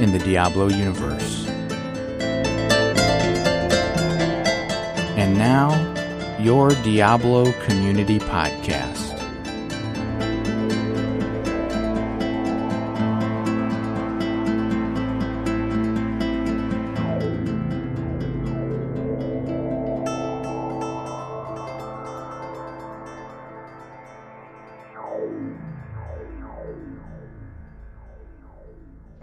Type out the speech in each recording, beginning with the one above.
in the Diablo universe. And now, your Diablo Community Podcast.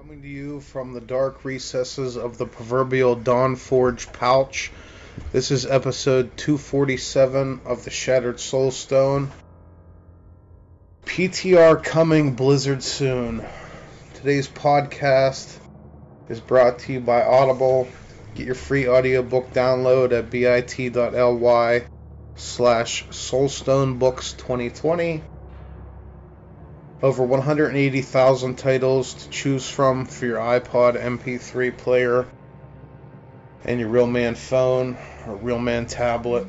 Coming to you from the dark recesses of the proverbial Dawn Forge pouch. This is episode 247 of the Shattered Soulstone. PTR coming, Blizzard soon. Today's podcast is brought to you by Audible. Get your free audiobook download at bit.ly slash soulstonebooks2020 over 180,000 titles to choose from for your iPod MP3 player and your Real Man phone or Real Man tablet.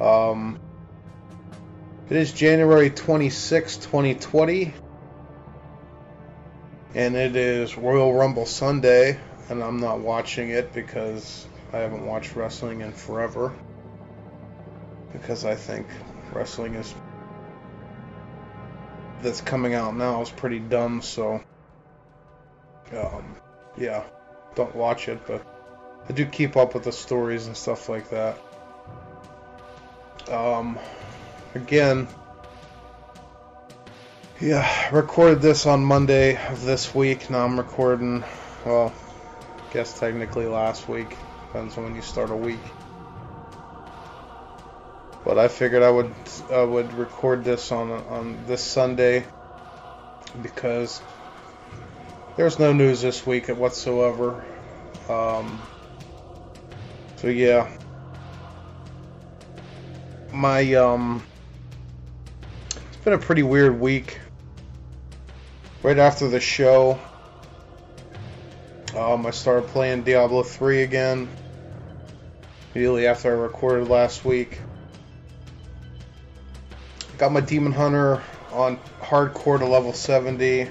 Um, it is January 26, 2020, and it is Royal Rumble Sunday, and I'm not watching it because I haven't watched wrestling in forever. Because I think wrestling is that's coming out now is pretty dumb, so um, yeah, don't watch it, but I do keep up with the stories and stuff like that. Um, again, yeah, recorded this on Monday of this week. Now I'm recording, well, I guess technically last week. Depends on when you start a week. But I figured I would I would record this on on this Sunday because there's no news this week whatsoever. Um, so yeah, my um, it's been a pretty weird week. Right after the show, um, I started playing Diablo 3 again. Immediately after I recorded last week. Got my Demon Hunter on hardcore to level 70.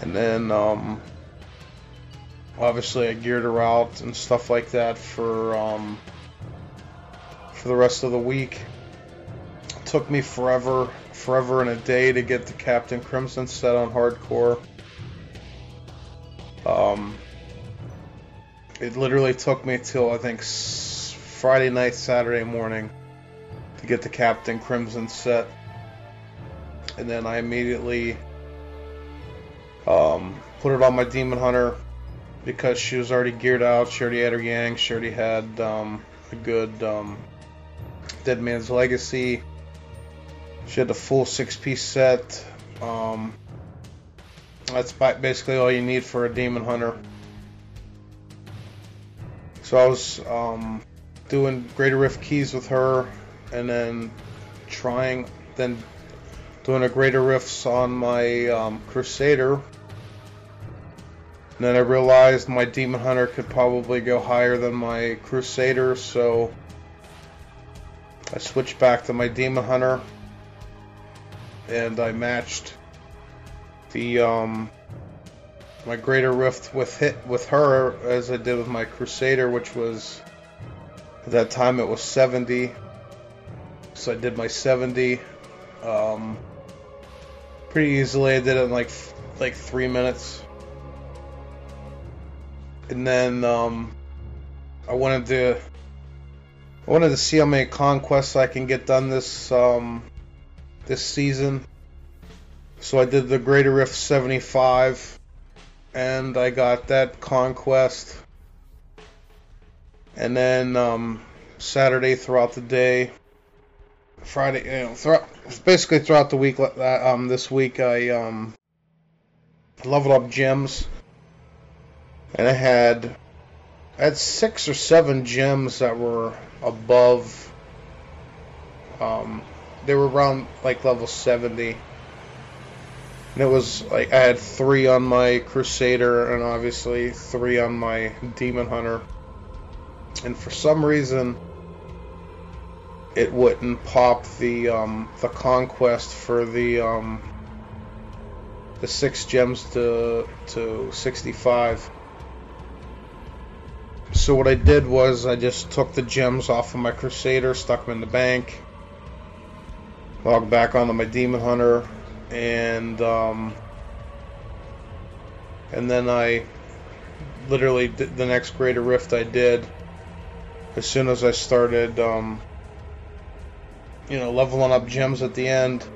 And then, um, obviously, I geared her out and stuff like that for um, for the rest of the week. It took me forever, forever and a day to get the Captain Crimson set on hardcore. Um, it literally took me till I think Friday night, Saturday morning to get the Captain Crimson set. And then I immediately um, put it on my Demon Hunter because she was already geared out. She already had her Yang. She already had um, a good um, Dead Man's Legacy. She had the full six piece set. Um, that's basically all you need for a Demon Hunter. So I was um, doing Greater Rift keys with her and then trying, then doing a greater rifts on my um, Crusader. And then I realized my Demon Hunter could probably go higher than my Crusader, so I switched back to my Demon Hunter, and I matched the um, my Greater Rift with hit with her as I did with my Crusader, which was at that time it was 70. So I did my 70 um, pretty easily. I did it in like like three minutes, and then um, I wanted to I wanted to see how many conquests I can get done this um, this season. So I did the Greater Rift 75, and I got that conquest. And then um, Saturday throughout the day, Friday, you know, throughout, basically throughout the week. Um, this week I um leveled up gems, and I had I had six or seven gems that were above. Um, they were around like level seventy. And it was like I had three on my Crusader and obviously three on my Demon Hunter. And for some reason, it wouldn't pop the um, the conquest for the um, the six gems to to 65. So what I did was I just took the gems off of my Crusader, stuck them in the bank, logged back onto my Demon Hunter, and um, and then I literally did the next Greater Rift I did as soon as I started um, you know leveling up gems at the end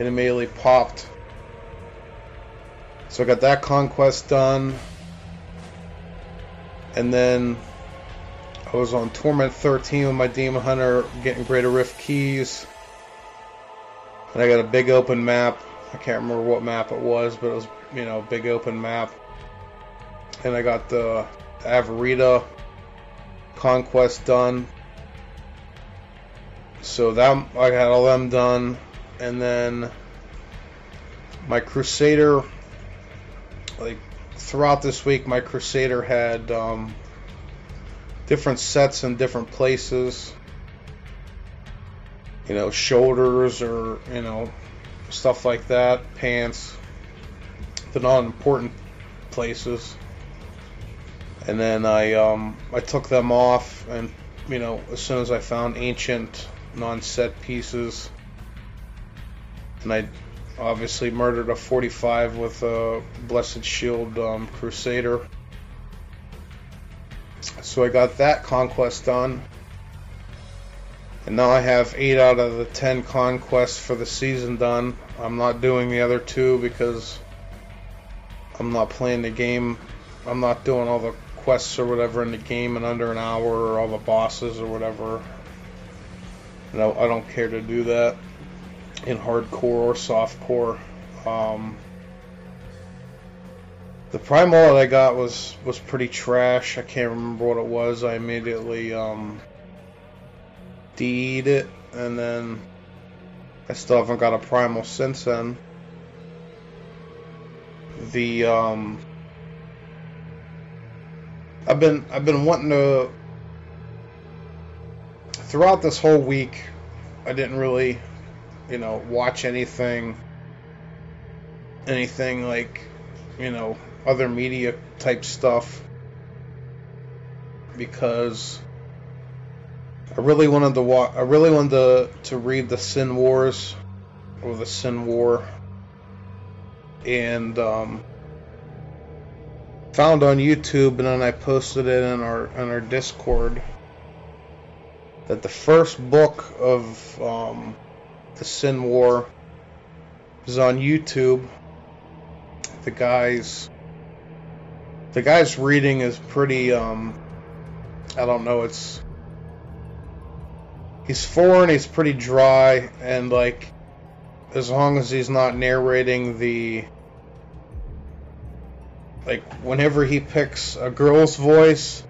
it immediately popped so I got that conquest done and then I was on Torment 13 with my Demon Hunter getting Greater Rift keys and I got a big open map. I can't remember what map it was, but it was, you know, big open map. And I got the Avarice conquest done. So that I got all them done, and then my Crusader. Like throughout this week, my Crusader had um, different sets in different places you know, shoulders or, you know, stuff like that, pants, the non-important places. And then I um, I took them off, and you know, as soon as I found ancient non-set pieces, and I obviously murdered a 45 with a Blessed Shield um, Crusader. So I got that conquest done. And now I have 8 out of the 10 conquests for the season done. I'm not doing the other two because I'm not playing the game. I'm not doing all the quests or whatever in the game in under an hour or all the bosses or whatever. No, I don't care to do that in hardcore or softcore. Um, the primal that I got was was pretty trash. I can't remember what it was. I immediately um, deed it, and then I still haven't got a primal since then. The um, I've been I've been wanting to throughout this whole week. I didn't really, you know, watch anything, anything like, you know, other media type stuff because I really wanted to wa- I really wanted to, to read the Sin Wars or the Sin War, and um, found on YouTube, and then I posted it in our in our Discord that the first book of um, the Sin War is on YouTube. The guy's the guy's reading is pretty um, I don't know it's he's foreign, he's pretty dry, and like as long as he's not narrating the like whenever he picks a girl's voice,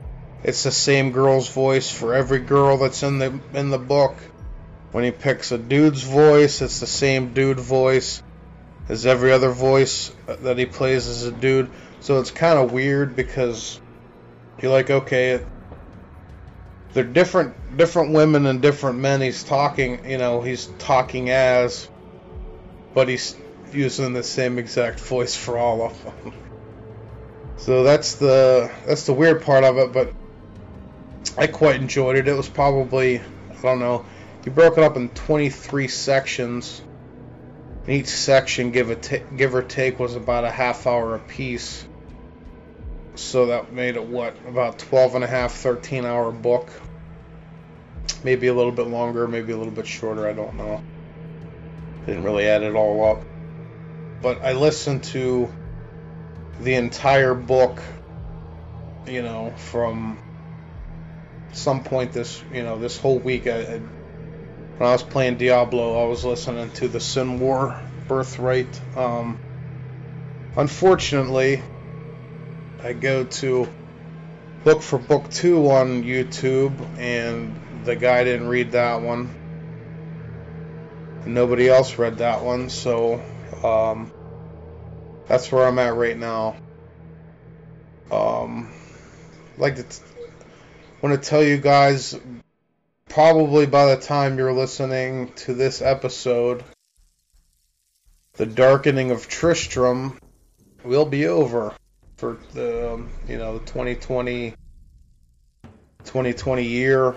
it's the same girl's voice for every girl that's in the in the book. When he picks a dude's voice, it's the same dude voice as every other voice that he plays as a dude. So it's kind of weird because you're like, okay, they're different different women and different men he's talking you know he's talking as but he's using the same exact voice for all of them so that's the that's the weird part of it but i quite enjoyed it. It was probably i don't know you broke it up in 23 sections. And each section give a t- give or take was about a half hour a piece so that made it what about 12 and a half 13 hour book? Maybe a little bit longer maybe a little bit shorter i don't know. Didn't really add it all up. But i listened to the entire book you know from some point this you know this whole week I, I, when i was playing diablo i was listening to the sin war birthright um, unfortunately, I go to look for book two on YouTube, and the guy didn't read that one. Nobody else read that one, so um, that's where I'm at right now. Um, like to want to tell you guys, probably by the time you're listening to this episode, the darkening of Tristram will be over for the um, you know 2020 2020 year.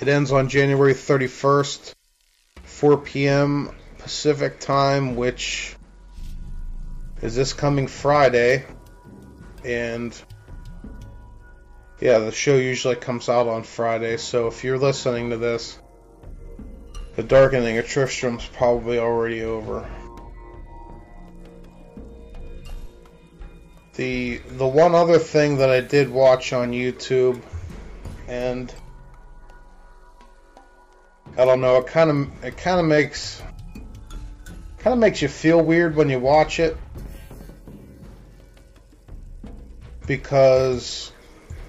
It ends on January 31st, 4 p.m. Pacific time, which is this coming Friday. And yeah, the show usually comes out on Friday, so if you're listening to this, the darkening of Tristram's probably already over. The the one other thing that I did watch on YouTube and I don't know, it kind of it kind of makes kind of makes you feel weird when you watch it because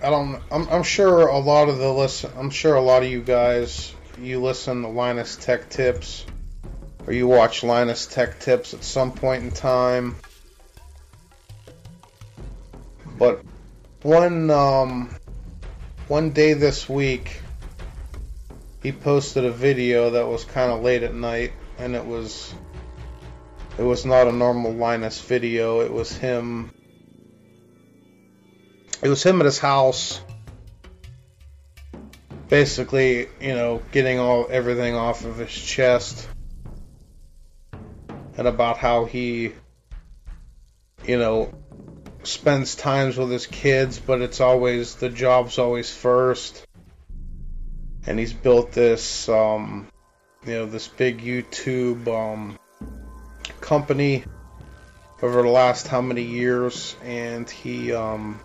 I don't. I'm, I'm sure a lot of the listen. I'm sure a lot of you guys you listen to Linus Tech Tips or you watch Linus Tech Tips at some point in time. But one um, one day this week, he posted a video that was kind of late at night, and it was it was not a normal Linus video. It was him it was him at his house basically you know getting all everything off of his chest and about how he you know spends times with his kids but it's always the job's always first. And he's built this um you know this big youtube um company over the last how many years and he um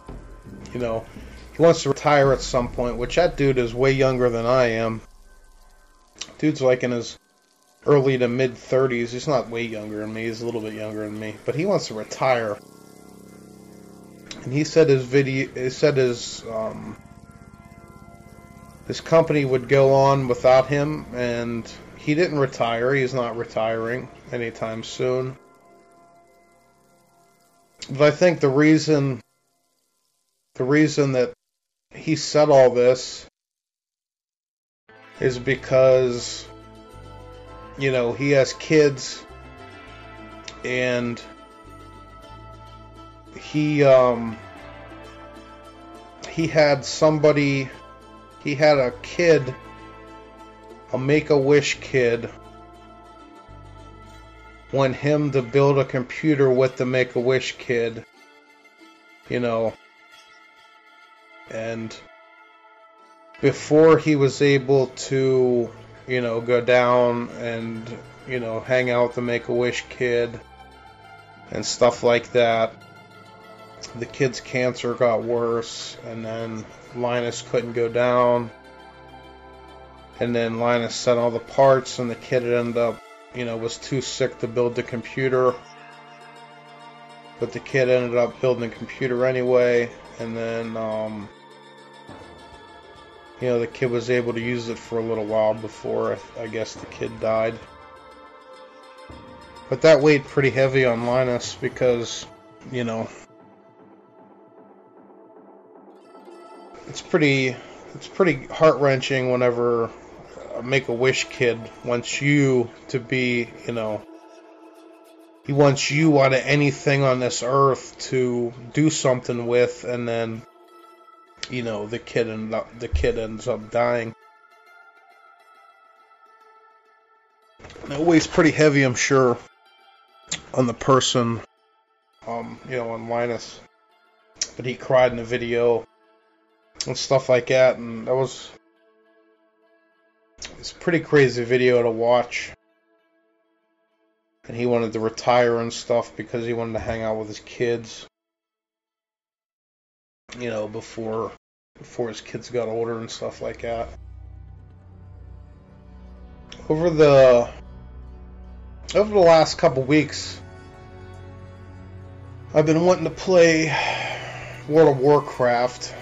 you know, he wants to retire at some point, which that dude is way younger than I am. Dude's like in his early to mid 30s. He's not way younger than me, he's a little bit younger than me, but he wants to retire. And he said his video, he said his, um, his company would go on without him, and he didn't retire. He's not retiring anytime soon. But I think the reason the reason that he said all this is because you know he has kids and he um he had somebody he had a kid a make-a-wish kid want him to build a computer with the make-a-wish kid you know and before he was able to, you know, go down and, you know, hang out with the Make a Wish kid and stuff like that, the kid's cancer got worse, and then Linus couldn't go down. And then Linus sent all the parts, and the kid ended up, you know, was too sick to build the computer. But the kid ended up building the computer anyway, and then, um, you know, the kid was able to use it for a little while before I, guess the kid died. But that weighed pretty heavy on Linus because, you know, it's pretty it's pretty heart wrenching whenever a Make a Wish kid wants you to be, you know, he wants you out of anything on this earth to do something with, and then you know the kid and the kid ends up dying. It weighs pretty heavy, I'm sure, on the person, um, you know, on Linus. But he cried in the video and stuff like that, and that was it's pretty crazy video to watch. And he wanted to retire and stuff because he wanted to hang out with his kids you know, before before his kids got older and stuff like that. Over the over the last couple weeks, I've been wanting to play World of Warcraft.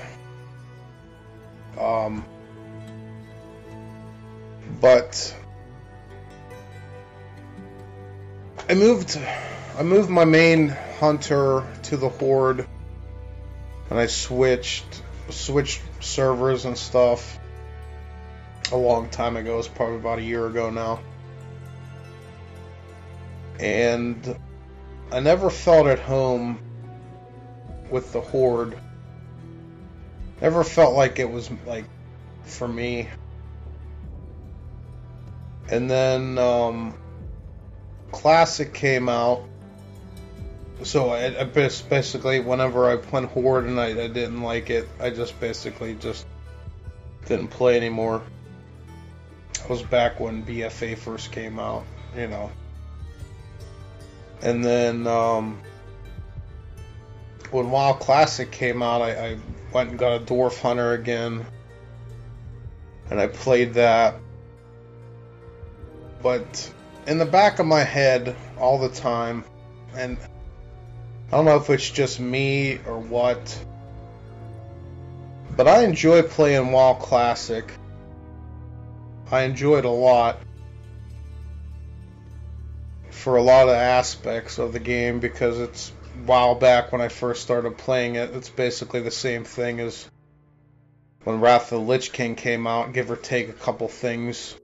Um, but I moved I moved my main hunter to the horde and I switched switched servers and stuff a long time ago. It's probably about a year ago now. And I never felt at home with the horde. Never felt like it was like for me. And then um, Classic came out. So I, I basically, whenever I played Horde and I, I didn't like it, I just basically just didn't play anymore. I was back when BFA first came out, you know. And then um, when WoW Classic came out, I, I went and got a Dwarf Hunter again, and I played that. But in the back of my head all the time, and I don't know if it's just me or what, but I enjoy playing WoW Classic. I enjoy it a lot for a lot of aspects of the game because it's while back when I first started playing it. It's basically the same thing as when Wrath of the Lich King came out, give or take a couple things.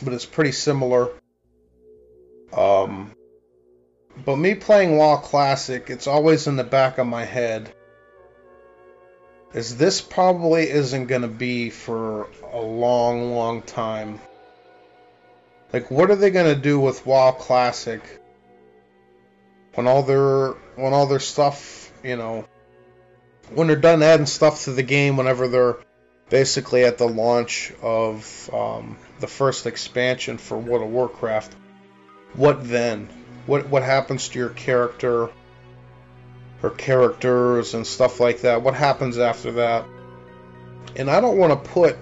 But it's pretty similar. Um, but me playing WoW Classic, it's always in the back of my head. Is this probably isn't going to be for a long, long time. Like, what are they going to do with WoW Classic when all their when all their stuff, you know, when they're done adding stuff to the game, whenever they're basically at the launch of um, the first expansion for World of Warcraft, what then? What what happens to your character or characters and stuff like that? What happens after that? And I don't want to put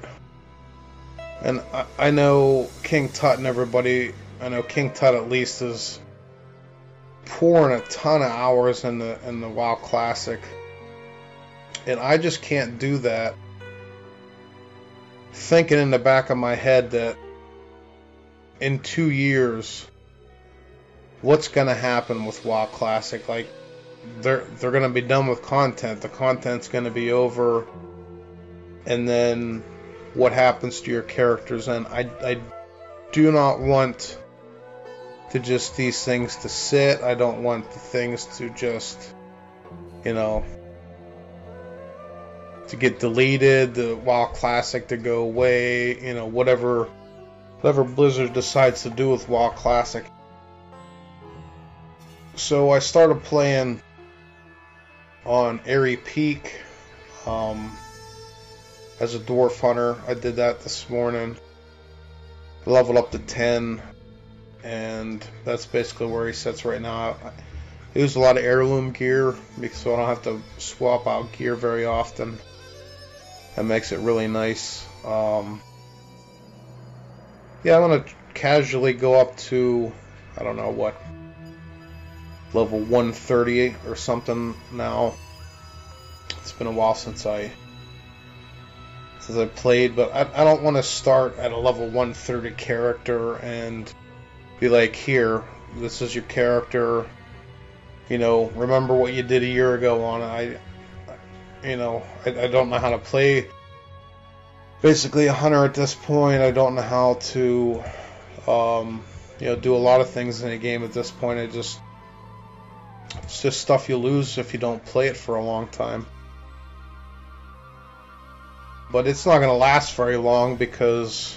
and I, I know King Tut and everybody. I know King Tut at least is pouring a ton of hours in the in the WoW Classic, and I just can't do that. Thinking in the back of my head that in two years, what's gonna happen with WoW Classic? Like, they're they're gonna be done with content. The content's gonna be over, and then what happens to your characters, and I, I do not want to just these things to sit. I don't want the things to just, you know, to get deleted, the WoW Classic to go away, you know, whatever, whatever Blizzard decides to do with WoW Classic. So I started playing on Aerie Peak. Um, as a dwarf hunter. I did that this morning. Leveled up to 10, and that's basically where he sits right now. I use a lot of heirloom gear so I don't have to swap out gear very often. That makes it really nice. Um, yeah, I'm gonna casually go up to I don't know what level 130 or something now. It's been a while since I since I played, but I, I don't want to start at a level 130 character and be like, here, this is your character. You know, remember what you did a year ago on it. I, you know, I, I don't know how to play. Basically, a hunter at this point. I don't know how to, um, you know, do a lot of things in a game at this point. I just, it's just stuff you lose if you don't play it for a long time. But it's not going to last very long because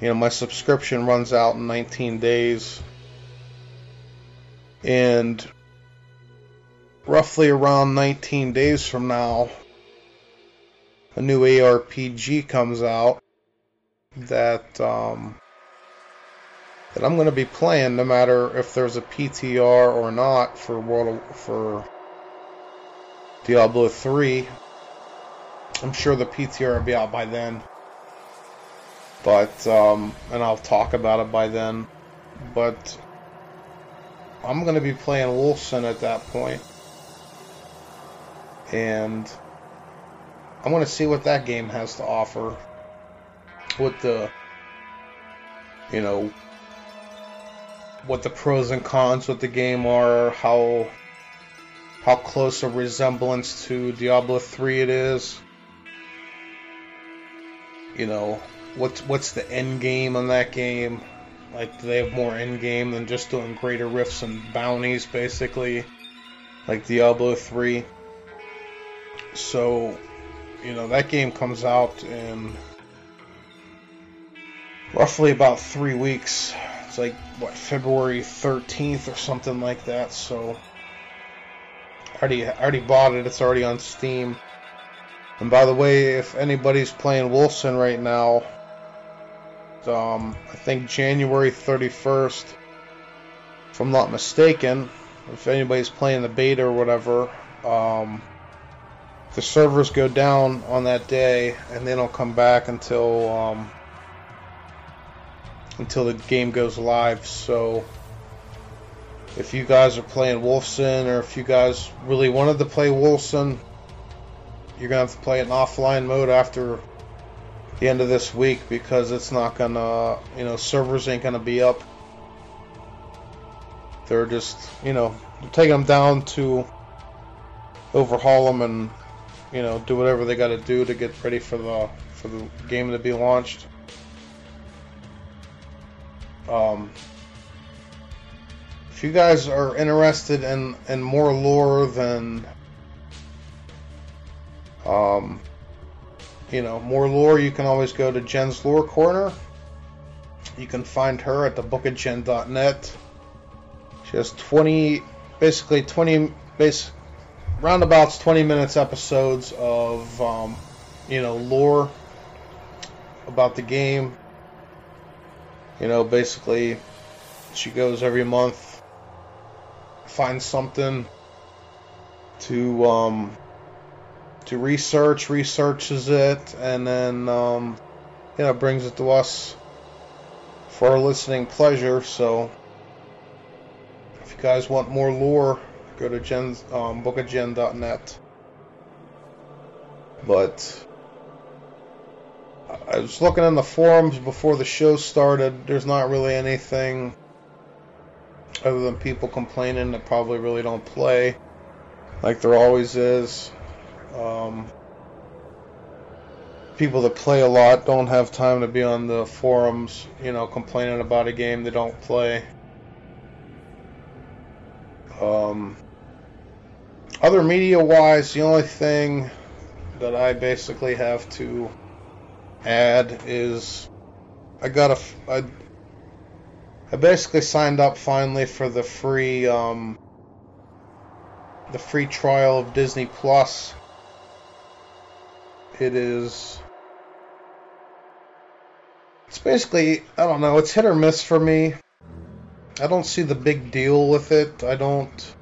you know my subscription runs out in 19 days. And roughly around 19 days from now a new ARPG comes out that um, that I'm going to be playing no matter if there's a PTR or not for World of, for Diablo 3 I'm sure the PTR will be out by then. But, um, and I'll talk about it by then. But I'm going to be playing Wolcen at that point. And I want to see what that game has to offer. What the, you know, what the pros and cons with the game are, how how close a resemblance to Diablo 3 it is. You know, what's what's the end game on that game? Like, do they have more end game than just doing greater rifts and bounties, basically, like Diablo 3? So, you know, that game comes out in roughly about three weeks. Like, what, February 13th or something like that, so. Already, already bought it, it's already on Steam. And by the way, if anybody's playing Wolcen right now, um, I think January 31st, if I'm not mistaken, if anybody's playing the beta or whatever, um, the servers go down on that day and they don't come back until um, until the game goes live. So if you guys are playing Wolcen or if you guys really wanted to play Wolcen, you're gonna have to play it in offline mode after the end of this week because it's not gonna, you know, servers ain't gonna be up. They're just, you know, taking them down to overhaul them and, you know, do whatever they got to do to get ready for the for the game to be launched. Um, if you guys are interested in in more lore than um, you know, more lore, you can always go to Jen's Lore Corner. You can find her at thebookofjen.net. She has 20, basically 20, base, roundabouts 20 minutes episodes of, um, you know, lore about the game. You know, basically, she goes every month, finds something to, um, to research, researches it, and then um, you know brings it to us for our listening pleasure. So if you guys want more lore, go to Jen's um, bookofjen.net. But I was looking in the forums before the show started. There's not really anything other than people complaining that probably really don't play like there always is. Um, people that play a lot don't have time to be on the forums, you know, complaining about a game they don't play. Um, other media wise, the only thing that I basically have to add is I got a. I, I basically signed up finally for the free um, the free trial of Disney Plus it is. It's basically, I don't know, it's hit or miss for me. I don't see the big deal with it. I don't.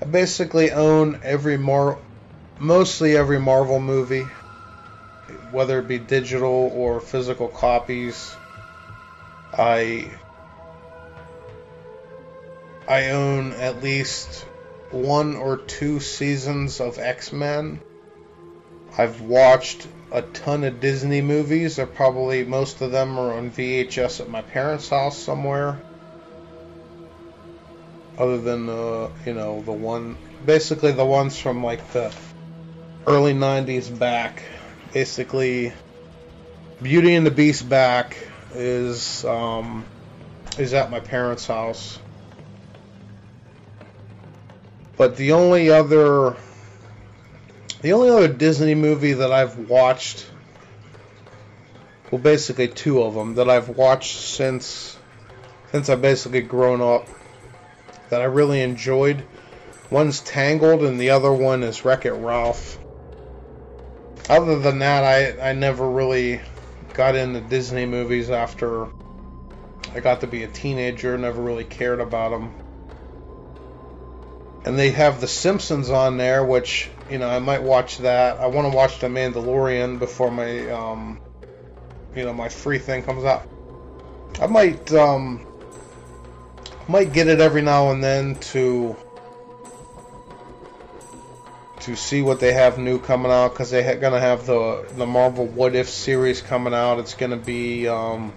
I basically own every Mar. Mostly every Marvel movie, whether it be digital or physical copies. I. I own at least one or two seasons of X Men. I've watched a ton of Disney movies. Or probably most of them are on VHS at my parents' house somewhere. Other than uh, you know the one, basically the ones from like the early '90s back. Basically, Beauty and the Beast back is um, is at my parents' house. But the only other the only other Disney movie that I've watched, well, basically two of them that I've watched since since I've basically grown up that I really enjoyed. One's Tangled, and the other one is Wreck It Ralph. Other than that, I I never really got into Disney movies after I got to be a teenager. Never really cared about them and they have The Simpsons on there, which you know I might watch that. I want to watch The Mandalorian before my um, you know my free thing comes out. I might um, might get it every now and then to to see what they have new coming out because they're ha- gonna have the the Marvel What If series coming out. It's gonna be um,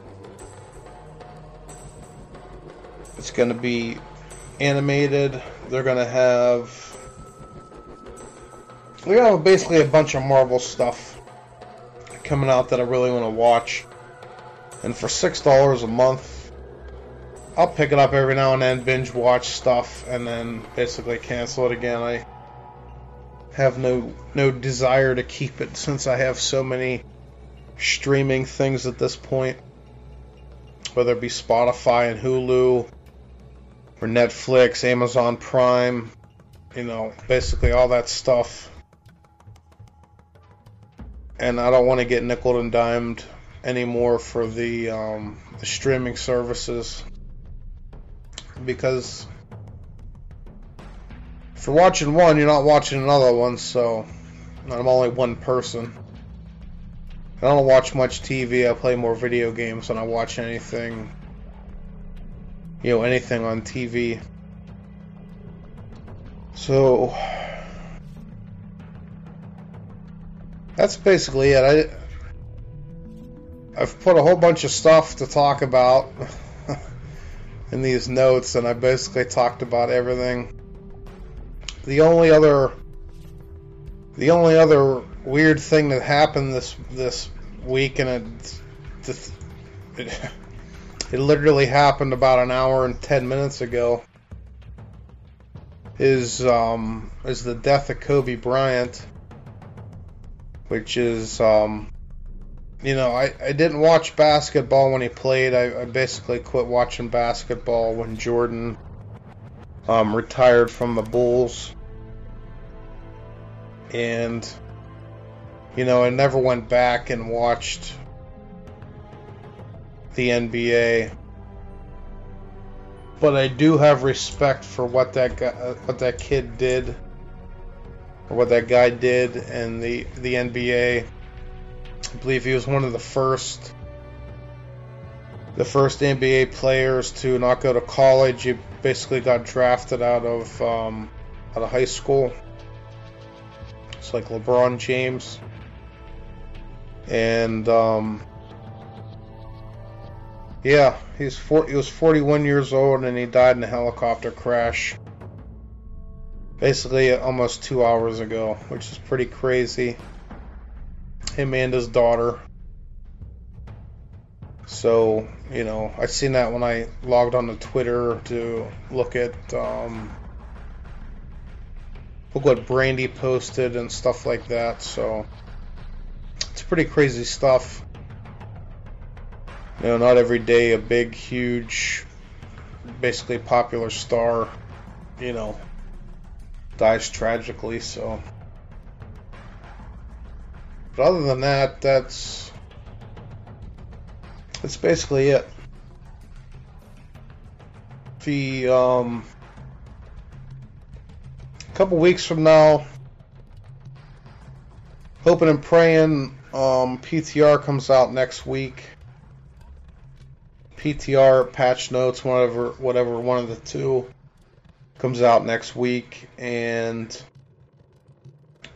it's gonna be animated. They're gonna have we have basically a bunch of Marvel stuff coming out that I really want to watch. And for six dollars a month, I'll pick it up every now and then, binge watch stuff, and then basically cancel it again. I have no no desire to keep it since I have so many streaming things at this point, whether it be Spotify and Hulu or Netflix, Amazon Prime, you know, basically all that stuff. And I don't want to get nickel and dimed anymore for the um, the streaming services because if you're watching one, you're not watching another one, so I'm only one person. I don't watch much TV, I play more video games than I watch anything, you know, anything on TV. So, that's basically it. I, I've put a whole bunch of stuff to talk about in these notes, and I basically talked about everything the only other the only other weird thing that happened this this week and it it, it literally happened about an hour and 10 minutes ago is um is the death of Kobe Bryant which is um you know I, I didn't watch basketball when he played. I, I basically quit watching basketball when Jordan um, retired from the Bulls. And, you know, I never went back and watched the NBA. But I do have respect for what that guy, what that kid did, or what that guy did in the the NBA. I believe he was one of the first the first NBA players to not go to college. He basically got drafted out of um, out of high school. It's like LeBron James, and um, yeah, he's four, he was 41 years old and he died in a helicopter crash. Basically, almost two hours ago, which is pretty crazy. Him and his daughter. So, you know, I seen that when I logged on to Twitter to look at um, look what Brandy posted and stuff like that. So, it's pretty crazy stuff. You know, not every day a big, huge, basically popular star, you know, dies tragically. So, but other than that, that's that's basically it. The um, a couple weeks from now, hoping and praying, um, PTR comes out next week. PTR patch notes, whatever, whatever one of the two comes out next week, and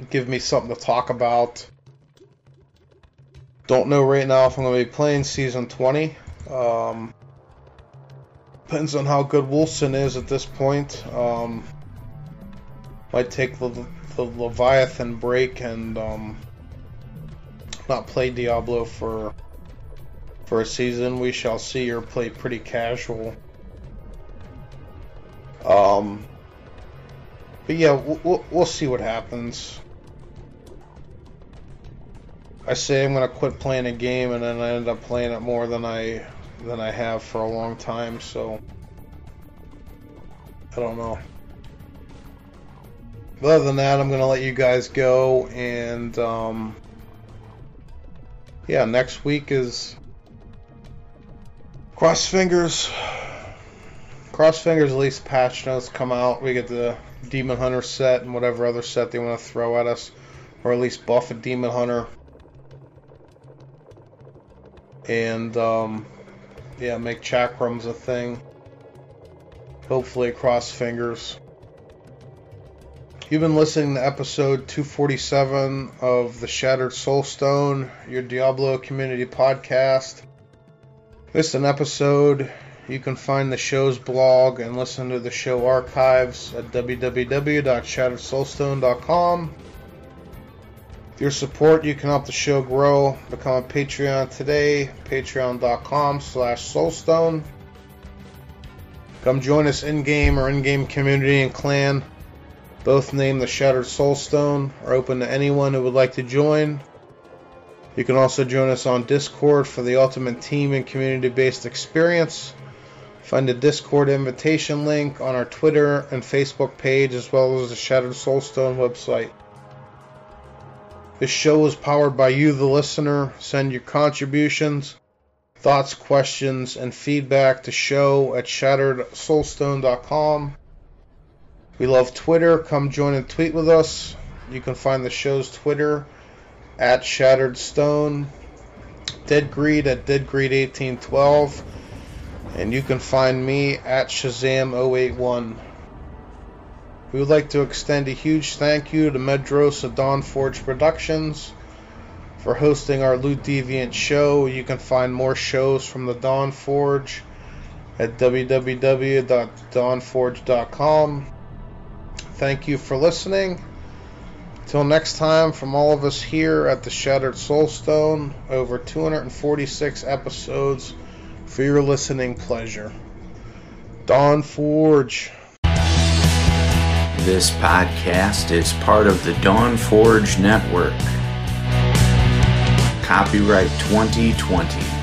give me something to talk about. Don't know right now if I'm going to be playing Season 20. Um, depends on how good Wolcen is at this point. Um, might take the, the Leviathan break and um, not play Diablo for for a season. We shall see, or play pretty casual. Um, but yeah, we'll, we'll see what happens. I say I'm gonna quit playing a game, and then I end up playing it more than I than I have for a long time. So I don't know. But other than that, I'm gonna let you guys go, and um, yeah, next week is cross fingers. Cross fingers. At least patch notes come out. We get the Demon Hunter set and whatever other set they want to throw at us, or at least buff a Demon Hunter and um, yeah, make chakrams a thing. Hopefully, cross fingers. You've been listening to episode 247 of the Shattered Soulstone, your Diablo community podcast. This is an episode. You can find the show's blog and listen to the show archives at www.shatteredsoulstone.com. With your support, you can help the show grow. Become a Patreon today, patreon.com slash soulstone. Come join us in-game or in-game community and clan both named the Shattered Soulstone are open to anyone who would like to join. You can also join us on Discord for the ultimate team and community based experience. Find the Discord invitation link on our Twitter and Facebook page as well as the Shattered Soulstone website. This show is powered by you, the listener. Send your contributions, thoughts, questions, and feedback to show at shatteredsoulstone.com. We love Twitter. Come join and tweet with us. You can find the show's Twitter at Shattered Stone, Dead Greed at Dead Greed 1812, and you can find me at Shazam 081. We would like to extend a huge thank you to Medros of Dawnforge Productions for hosting our Loot Deviant show. You can find more shows from the Dawnforge at www.dawnforge.com. Thank you for listening. Till next time, from all of us here at the Shattered Soulstone, over 246 episodes for your listening pleasure. Dawn Forge. This podcast is part of the Dawn Forge Network. Copyright 2020.